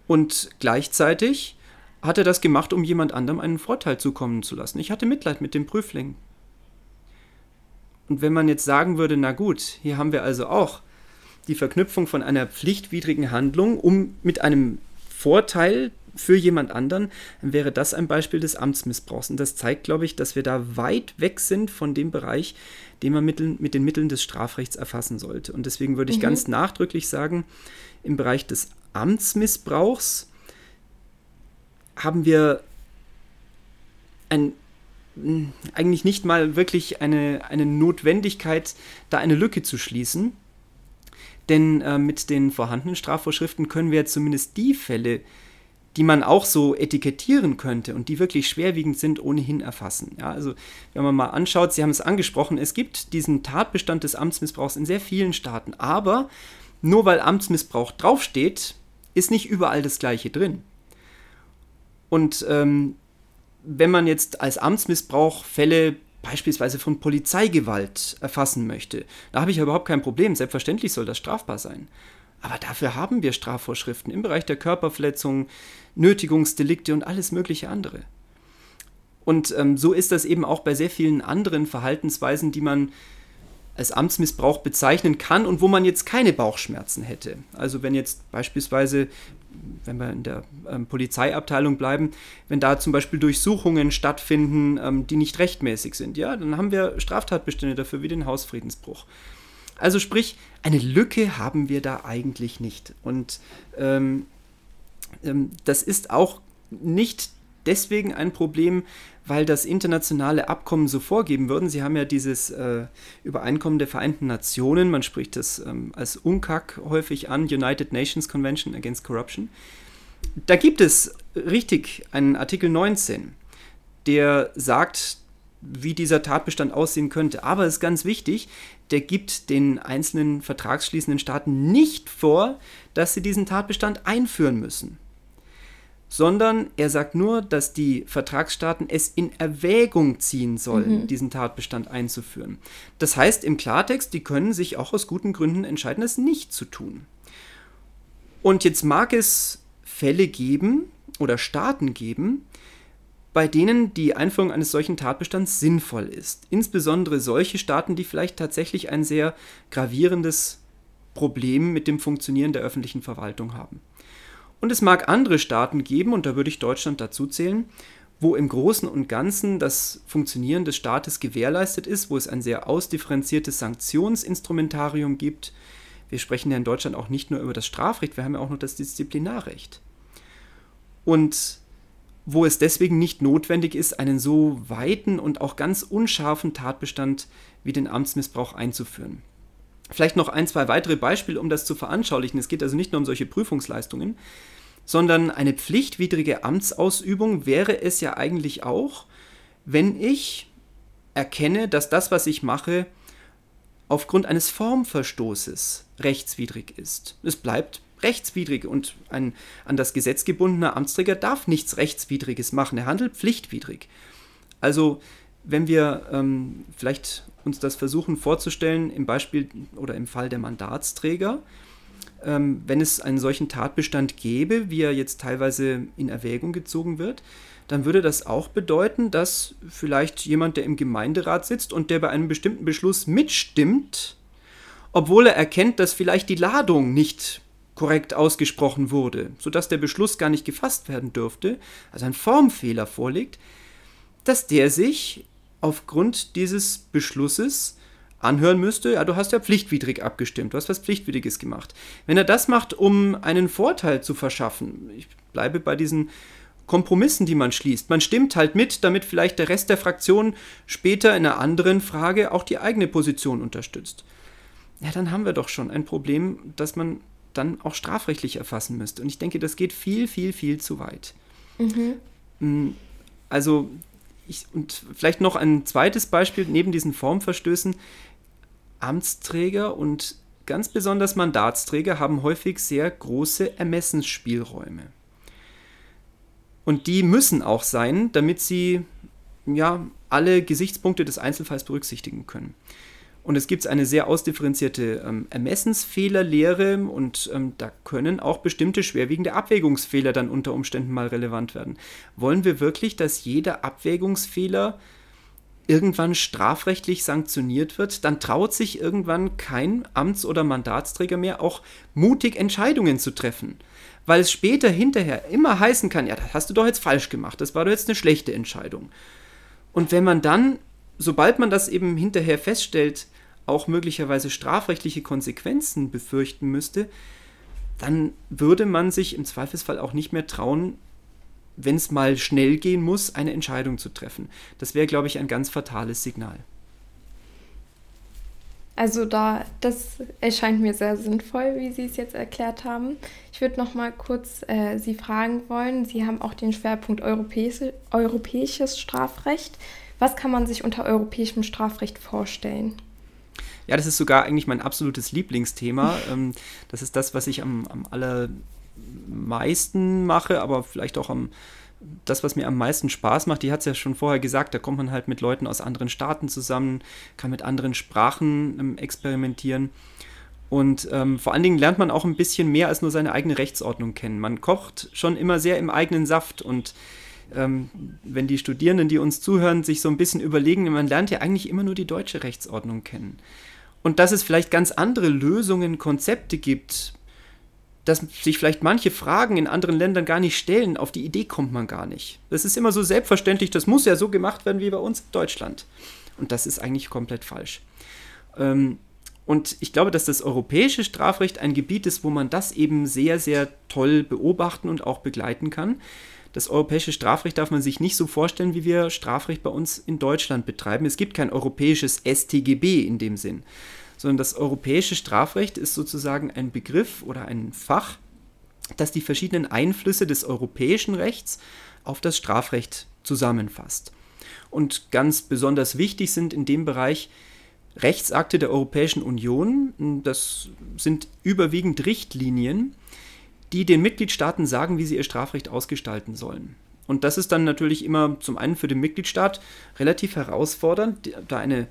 Und gleichzeitig hat er das gemacht, um jemand anderem einen Vorteil zukommen zu lassen. Ich hatte Mitleid mit dem Prüfling. Und wenn man jetzt sagen würde, na gut, hier haben wir also auch die Verknüpfung von einer pflichtwidrigen Handlung, um mit einem Vorteil für jemand anderen, dann wäre das ein Beispiel des Amtsmissbrauchs. Und das zeigt, glaube ich, dass wir da weit weg sind von dem Bereich, den man mit, den Mitteln des Strafrechts erfassen sollte. Und deswegen würde ich mhm. ganz nachdrücklich sagen, im Bereich des Amtsmissbrauchs haben wir ein, hm, eigentlich nicht mal wirklich eine, eine Notwendigkeit, da eine Lücke zu schließen. Denn äh, mit den vorhandenen Strafvorschriften können wir zumindest die Fälle die man auch so etikettieren könnte und die wirklich schwerwiegend sind, ohnehin erfassen. Ja, also wenn man mal anschaut, Sie haben es angesprochen, es gibt diesen Tatbestand des Amtsmissbrauchs in sehr vielen Staaten, aber nur weil Amtsmissbrauch draufsteht, ist nicht überall das Gleiche drin. Und ähm, wenn man jetzt als Amtsmissbrauch Fälle beispielsweise von Polizeigewalt erfassen möchte, da habe ich ja überhaupt kein Problem. Selbstverständlich soll das strafbar sein. Aber dafür haben wir Strafvorschriften im Bereich der Körperverletzung, Nötigungsdelikte und alles mögliche andere. Und ähm, so ist das eben auch bei sehr vielen anderen Verhaltensweisen, die man als Amtsmissbrauch bezeichnen kann und wo man jetzt keine Bauchschmerzen hätte. Also wenn jetzt beispielsweise, wenn wir in der ähm, Polizeiabteilung bleiben, wenn da zum Beispiel Durchsuchungen stattfinden, ähm, die nicht rechtmäßig sind, ja, dann haben wir Straftatbestände dafür wie den Hausfriedensbruch. Also sprich, eine Lücke haben wir da eigentlich nicht. Und ähm, das ist auch nicht deswegen ein Problem, weil das internationale Abkommen so vorgeben würden. Sie haben ja dieses äh, Übereinkommen der Vereinten Nationen, man spricht das ähm, als UNCAC häufig an, United Nations Convention Against Corruption. Da gibt es richtig einen Artikel 19, der sagt, wie dieser Tatbestand aussehen könnte. Aber es ist ganz wichtig, der gibt den einzelnen vertragsschließenden Staaten nicht vor, dass sie diesen Tatbestand einführen müssen, sondern er sagt nur, dass die Vertragsstaaten es in Erwägung ziehen sollen, mhm. diesen Tatbestand einzuführen. Das heißt im Klartext, die können sich auch aus guten Gründen entscheiden, es nicht zu tun. Und jetzt mag es Fälle geben oder Staaten geben, bei denen die Einführung eines solchen Tatbestands sinnvoll ist. Insbesondere solche Staaten, die vielleicht tatsächlich ein sehr gravierendes Problem mit dem Funktionieren der öffentlichen Verwaltung haben. Und es mag andere Staaten geben, und da würde ich Deutschland dazu zählen, wo im Großen und Ganzen das Funktionieren des Staates gewährleistet ist, wo es ein sehr ausdifferenziertes Sanktionsinstrumentarium gibt. Wir sprechen ja in Deutschland auch nicht nur über das Strafrecht, wir haben ja auch noch das Disziplinarrecht. Und wo es deswegen nicht notwendig ist, einen so weiten und auch ganz unscharfen Tatbestand wie den Amtsmissbrauch einzuführen. Vielleicht noch ein, zwei weitere Beispiele, um das zu veranschaulichen. Es geht also nicht nur um solche Prüfungsleistungen, sondern eine pflichtwidrige Amtsausübung wäre es ja eigentlich auch, wenn ich erkenne, dass das, was ich mache, aufgrund eines Formverstoßes rechtswidrig ist. Es bleibt rechtswidrig und ein an das Gesetz gebundener Amtsträger darf nichts Rechtswidriges machen. Er handelt pflichtwidrig. Also wenn wir ähm, vielleicht uns das versuchen vorzustellen im Beispiel oder im Fall der Mandatsträger, ähm, wenn es einen solchen Tatbestand gäbe, wie er jetzt teilweise in Erwägung gezogen wird, dann würde das auch bedeuten, dass vielleicht jemand, der im Gemeinderat sitzt und der bei einem bestimmten Beschluss mitstimmt, obwohl er erkennt, dass vielleicht die Ladung nicht korrekt ausgesprochen wurde, sodass der Beschluss gar nicht gefasst werden dürfte, also ein Formfehler vorliegt, dass der sich aufgrund dieses Beschlusses anhören müsste, ja, du hast ja pflichtwidrig abgestimmt, du hast was Pflichtwidriges gemacht. Wenn er das macht, um einen Vorteil zu verschaffen, ich bleibe bei diesen Kompromissen, die man schließt. Man stimmt halt mit, damit vielleicht der Rest der Fraktion später in einer anderen Frage auch die eigene Position unterstützt. Ja, dann haben wir doch schon ein Problem, das man dann auch strafrechtlich erfassen müsste. Und ich denke, das geht viel, viel, viel zu weit. Mhm. Mm, also, ich, und vielleicht noch ein zweites Beispiel neben diesen Formverstößen. Amtsträger und ganz besonders Mandatsträger haben häufig sehr große Ermessensspielräume. Und die müssen auch sein, damit sie ja, alle Gesichtspunkte des Einzelfalls berücksichtigen können. Und es gibt eine sehr ausdifferenzierte ähm, Ermessensfehlerlehre und ähm, da können auch bestimmte schwerwiegende Abwägungsfehler dann unter Umständen mal relevant werden. Wollen wir wirklich, dass jeder Abwägungsfehler irgendwann strafrechtlich sanktioniert wird, dann traut sich irgendwann kein Amts- oder Mandatsträger mehr auch mutig Entscheidungen zu treffen. Weil es später hinterher immer heißen kann, ja, das hast du doch jetzt falsch gemacht, das war doch jetzt eine schlechte Entscheidung. Und wenn man dann sobald man das eben hinterher feststellt, auch möglicherweise strafrechtliche Konsequenzen befürchten müsste, dann würde man sich im Zweifelsfall auch nicht mehr trauen, wenn es mal schnell gehen muss, eine Entscheidung zu treffen. Das wäre, glaube ich, ein ganz fatales Signal. Also da, das erscheint mir sehr sinnvoll, wie Sie es jetzt erklärt haben. Ich würde noch mal kurz äh, Sie fragen wollen. Sie haben auch den Schwerpunkt europäische, europäisches Strafrecht. Was kann man sich unter europäischem Strafrecht vorstellen? Ja, das ist sogar eigentlich mein absolutes Lieblingsthema. Ähm, das ist das, was ich am, am allermeisten mache, aber vielleicht auch am das, was mir am meisten Spaß macht, die hat es ja schon vorher gesagt, da kommt man halt mit Leuten aus anderen Staaten zusammen, kann mit anderen Sprachen ähm, experimentieren. Und ähm, vor allen Dingen lernt man auch ein bisschen mehr als nur seine eigene Rechtsordnung kennen. Man kocht schon immer sehr im eigenen Saft und ähm, wenn die Studierenden, die uns zuhören, sich so ein bisschen überlegen, man lernt ja eigentlich immer nur die deutsche Rechtsordnung kennen. Und dass es vielleicht ganz andere Lösungen, Konzepte gibt, dass sich vielleicht manche Fragen in anderen Ländern gar nicht stellen, auf die Idee kommt man gar nicht. Das ist immer so selbstverständlich, das muss ja so gemacht werden wie bei uns in Deutschland. Und das ist eigentlich komplett falsch. Ähm, und ich glaube, dass das europäische Strafrecht ein Gebiet ist, wo man das eben sehr, sehr toll beobachten und auch begleiten kann. Das europäische Strafrecht darf man sich nicht so vorstellen, wie wir Strafrecht bei uns in Deutschland betreiben. Es gibt kein europäisches StGB in dem Sinn sondern das europäische Strafrecht ist sozusagen ein Begriff oder ein Fach, das die verschiedenen Einflüsse des europäischen Rechts auf das Strafrecht zusammenfasst. Und ganz besonders wichtig sind in dem Bereich Rechtsakte der Europäischen Union. Das sind überwiegend Richtlinien, die den Mitgliedstaaten sagen, wie sie ihr Strafrecht ausgestalten sollen. Und das ist dann natürlich immer zum einen für den Mitgliedstaat relativ herausfordernd, da eine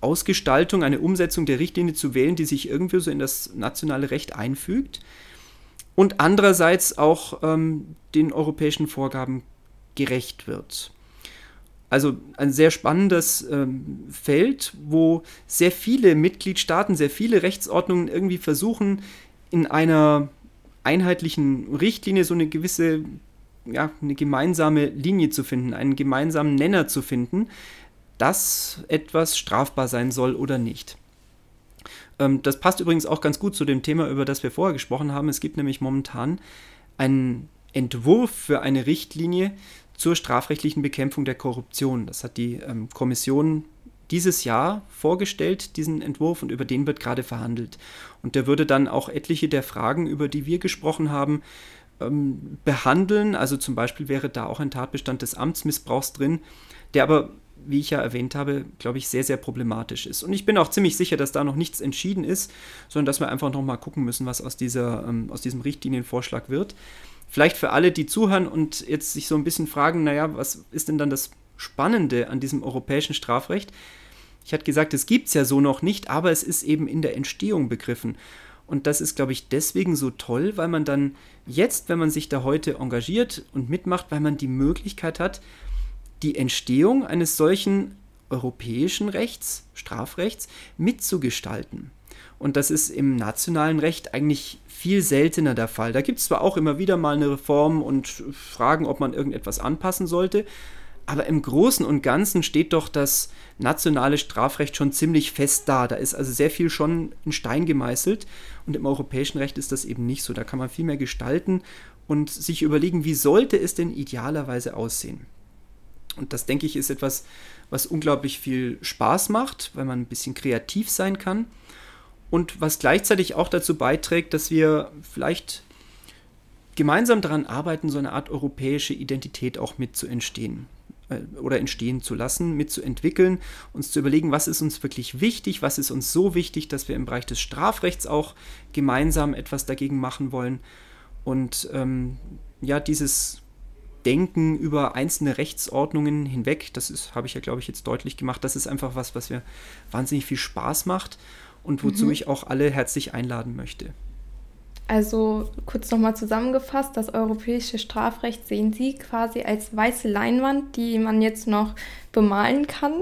Ausgestaltung, eine Umsetzung der Richtlinie zu wählen, die sich irgendwie so in das nationale Recht einfügt und andererseits auch ähm, den europäischen Vorgaben gerecht wird. Also ein sehr spannendes ähm, Feld, wo sehr viele Mitgliedstaaten, sehr viele Rechtsordnungen irgendwie versuchen, in einer einheitlichen Richtlinie so eine gewisse, ja, eine gemeinsame Linie zu finden, einen gemeinsamen Nenner zu finden, dass etwas strafbar sein soll oder nicht. Ähm, das passt übrigens auch ganz gut zu dem Thema, über das wir vorher gesprochen haben. Es gibt nämlich momentan einen Entwurf für eine Richtlinie zur strafrechtlichen Bekämpfung der Korruption. Das hat die ähm, Kommission dieses Jahr vorgestellt, diesen Entwurf, und über den wird gerade verhandelt. Und der würde dann auch etliche der Fragen, über die wir gesprochen haben, ähm, behandeln. Also zum Beispiel wäre da auch ein Tatbestand des Amtsmissbrauchs drin, der aber wie ich ja erwähnt habe, glaube ich, sehr, sehr problematisch ist. Und ich bin auch ziemlich sicher, dass da noch nichts entschieden ist, sondern dass wir einfach noch mal gucken müssen, was aus, dieser, ähm, aus diesem Richtlinienvorschlag wird. Vielleicht für alle, die zuhören und jetzt sich so ein bisschen fragen, naja, was ist denn dann das Spannende an diesem europäischen Strafrecht? Ich hatte gesagt, es gibt es ja so noch nicht, aber es ist eben in der Entstehung begriffen. Und das ist, glaube ich, deswegen so toll, weil man dann jetzt, wenn man sich da heute engagiert und mitmacht, weil man die Möglichkeit hat, die Entstehung eines solchen europäischen Rechts, Strafrechts, mitzugestalten. Und das ist im nationalen Recht eigentlich viel seltener der Fall. Da gibt es zwar auch immer wieder mal eine Reform und Fragen, ob man irgendetwas anpassen sollte, aber im Großen und Ganzen steht doch das nationale Strafrecht schon ziemlich fest da. Da ist also sehr viel schon in Stein gemeißelt und im europäischen Recht ist das eben nicht so. Da kann man viel mehr gestalten und sich überlegen, wie sollte es denn idealerweise aussehen. Und das, denke ich, ist etwas, was unglaublich viel Spaß macht, weil man ein bisschen kreativ sein kann. Und was gleichzeitig auch dazu beiträgt, dass wir vielleicht gemeinsam daran arbeiten, so eine Art europäische Identität auch mit zu entstehen oder entstehen zu lassen, mitzuentwickeln, uns zu überlegen, was ist uns wirklich wichtig, was ist uns so wichtig, dass wir im Bereich des Strafrechts auch gemeinsam etwas dagegen machen wollen. Und ähm, ja, dieses Denken über einzelne Rechtsordnungen hinweg, das habe ich ja, glaube ich, jetzt deutlich gemacht, das ist einfach was, was mir wahnsinnig viel Spaß macht und wozu mhm. ich auch alle herzlich einladen möchte. Also kurz nochmal zusammengefasst, das europäische Strafrecht sehen Sie quasi als weiße Leinwand, die man jetzt noch bemalen kann,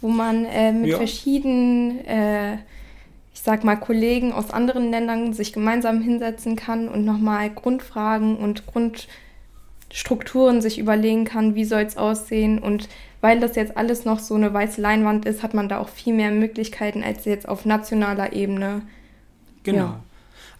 wo man äh, mit ja. verschiedenen, äh, ich sag mal, Kollegen aus anderen Ländern sich gemeinsam hinsetzen kann und nochmal Grundfragen und Grund Strukturen sich überlegen kann, wie soll es aussehen. Und weil das jetzt alles noch so eine weiße Leinwand ist, hat man da auch viel mehr Möglichkeiten als jetzt auf nationaler Ebene. Genau. Ja.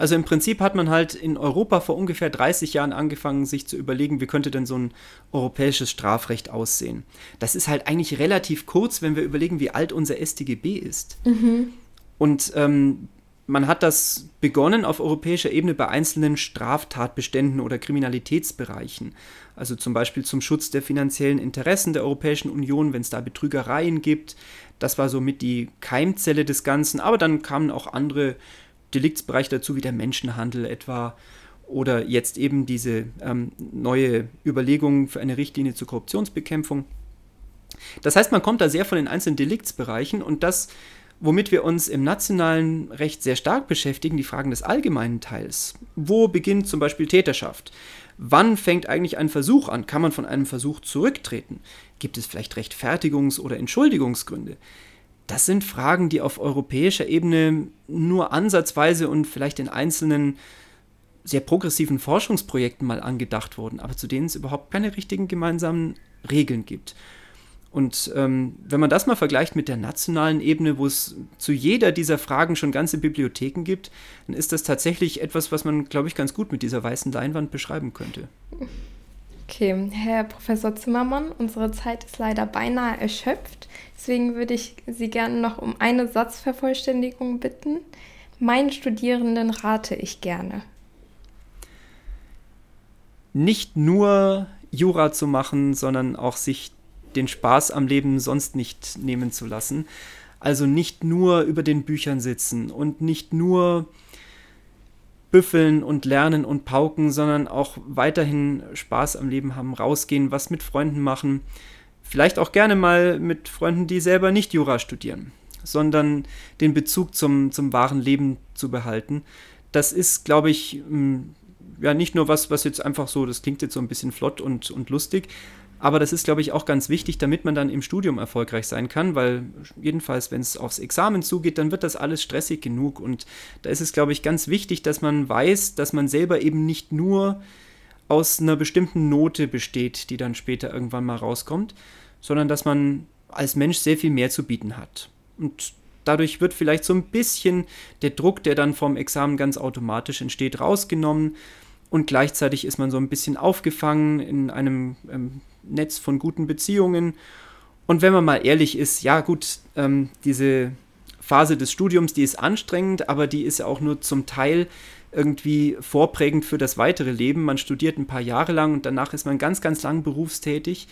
Also im Prinzip hat man halt in Europa vor ungefähr 30 Jahren angefangen, sich zu überlegen, wie könnte denn so ein europäisches Strafrecht aussehen. Das ist halt eigentlich relativ kurz, wenn wir überlegen, wie alt unser StGB ist. Mhm. Und ähm, man hat das begonnen auf europäischer Ebene bei einzelnen Straftatbeständen oder Kriminalitätsbereichen. Also zum Beispiel zum Schutz der finanziellen Interessen der Europäischen Union, wenn es da Betrügereien gibt. Das war somit die Keimzelle des Ganzen. Aber dann kamen auch andere Deliktsbereiche dazu, wie der Menschenhandel etwa. Oder jetzt eben diese ähm, neue Überlegung für eine Richtlinie zur Korruptionsbekämpfung. Das heißt, man kommt da sehr von den einzelnen Deliktsbereichen und das womit wir uns im nationalen Recht sehr stark beschäftigen, die Fragen des allgemeinen Teils. Wo beginnt zum Beispiel Täterschaft? Wann fängt eigentlich ein Versuch an? Kann man von einem Versuch zurücktreten? Gibt es vielleicht Rechtfertigungs- oder Entschuldigungsgründe? Das sind Fragen, die auf europäischer Ebene nur ansatzweise und vielleicht in einzelnen sehr progressiven Forschungsprojekten mal angedacht wurden, aber zu denen es überhaupt keine richtigen gemeinsamen Regeln gibt. Und ähm, wenn man das mal vergleicht mit der nationalen Ebene, wo es zu jeder dieser Fragen schon ganze Bibliotheken gibt, dann ist das tatsächlich etwas, was man, glaube ich, ganz gut mit dieser weißen Leinwand beschreiben könnte. Okay, Herr Professor Zimmermann, unsere Zeit ist leider beinahe erschöpft. Deswegen würde ich Sie gerne noch um eine Satzvervollständigung bitten. Meinen Studierenden rate ich gerne. Nicht nur Jura zu machen, sondern auch sich den Spaß am Leben sonst nicht nehmen zu lassen. Also nicht nur über den Büchern sitzen und nicht nur büffeln und lernen und pauken, sondern auch weiterhin Spaß am Leben haben, rausgehen, was mit Freunden machen. Vielleicht auch gerne mal mit Freunden, die selber nicht Jura studieren, sondern den Bezug zum, zum wahren Leben zu behalten. Das ist, glaube ich, ja nicht nur was, was jetzt einfach so, das klingt jetzt so ein bisschen flott und, und lustig, aber das ist, glaube ich, auch ganz wichtig, damit man dann im Studium erfolgreich sein kann, weil jedenfalls, wenn es aufs Examen zugeht, dann wird das alles stressig genug. Und da ist es, glaube ich, ganz wichtig, dass man weiß, dass man selber eben nicht nur aus einer bestimmten Note besteht, die dann später irgendwann mal rauskommt, sondern dass man als Mensch sehr viel mehr zu bieten hat. Und dadurch wird vielleicht so ein bisschen der Druck, der dann vom Examen ganz automatisch entsteht, rausgenommen. Und gleichzeitig ist man so ein bisschen aufgefangen in einem ähm, Netz von guten Beziehungen. Und wenn man mal ehrlich ist, ja gut, ähm, diese Phase des Studiums, die ist anstrengend, aber die ist auch nur zum Teil irgendwie vorprägend für das weitere Leben. Man studiert ein paar Jahre lang und danach ist man ganz, ganz lang berufstätig.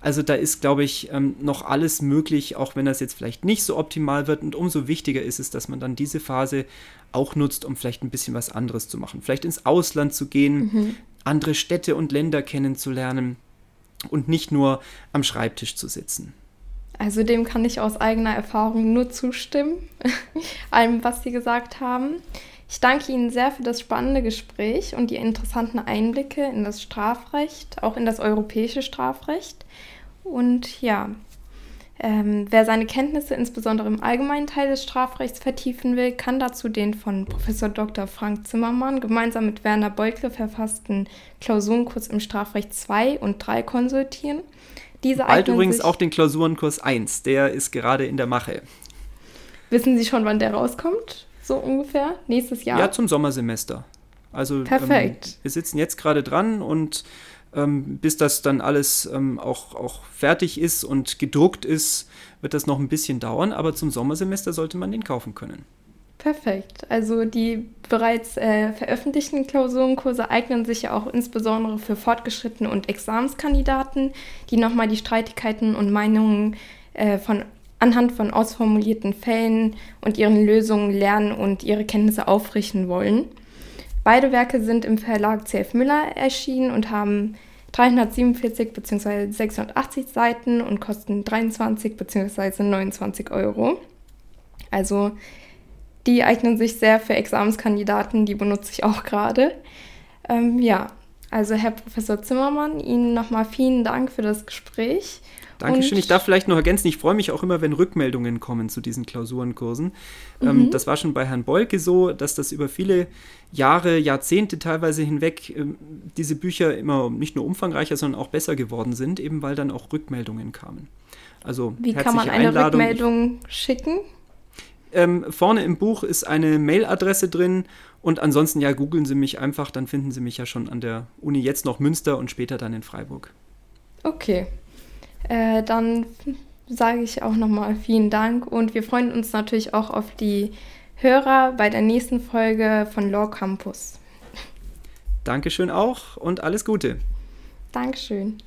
Also da ist, glaube ich, ähm, noch alles möglich, auch wenn das jetzt vielleicht nicht so optimal wird. Und umso wichtiger ist es, dass man dann diese Phase auch nutzt, um vielleicht ein bisschen was anderes zu machen. Vielleicht ins Ausland zu gehen, mhm. andere Städte und Länder kennenzulernen und nicht nur am Schreibtisch zu sitzen. Also dem kann ich aus eigener Erfahrung nur zustimmen, allem, was Sie gesagt haben. Ich danke Ihnen sehr für das spannende Gespräch und die interessanten Einblicke in das Strafrecht, auch in das europäische Strafrecht. Und ja, ähm, wer seine Kenntnisse insbesondere im allgemeinen Teil des Strafrechts vertiefen will, kann dazu den von Professor Dr. Frank Zimmermann gemeinsam mit Werner Beukle verfassten Klausurenkurs im Strafrecht 2 und 3 konsultieren. Diese Bald übrigens auch den Klausurenkurs 1, der ist gerade in der Mache. Wissen Sie schon, wann der rauskommt? So ungefähr? Nächstes Jahr? Ja, zum Sommersemester. Also Perfekt. Ähm, wir sitzen jetzt gerade dran und ähm, bis das dann alles ähm, auch, auch fertig ist und gedruckt ist, wird das noch ein bisschen dauern, aber zum Sommersemester sollte man den kaufen können. Perfekt. Also die bereits äh, veröffentlichten Klausurenkurse eignen sich ja auch insbesondere für Fortgeschrittene und Examenskandidaten, die nochmal die Streitigkeiten und Meinungen äh, von anhand von ausformulierten Fällen und ihren Lösungen lernen und ihre Kenntnisse aufrichten wollen. Beide Werke sind im Verlag CF Müller erschienen und haben 347 bzw. 680 Seiten und kosten 23 bzw. 29 Euro. Also die eignen sich sehr für Examenskandidaten, die benutze ich auch gerade. Ähm, ja, also Herr Professor Zimmermann, Ihnen nochmal vielen Dank für das Gespräch. Dankeschön. Ich darf vielleicht noch ergänzen, ich freue mich auch immer, wenn Rückmeldungen kommen zu diesen Klausurenkursen. Ähm, mhm. das war schon bei Herrn Bolke so, dass das über viele Jahre, Jahrzehnte teilweise hinweg ähm, diese Bücher immer nicht nur umfangreicher, sondern auch besser geworden sind, eben weil dann auch Rückmeldungen kamen. Also Wie kann man eine Einladung. Rückmeldung schicken? Ähm, vorne im Buch ist eine Mailadresse drin und ansonsten ja, googeln Sie mich einfach, dann finden Sie mich ja schon an der Uni jetzt noch Münster und später dann in Freiburg. Okay, äh, dann sage ich auch nochmal vielen Dank und wir freuen uns natürlich auch auf die Hörer bei der nächsten Folge von Law Campus. Dankeschön auch und alles Gute. Dankeschön.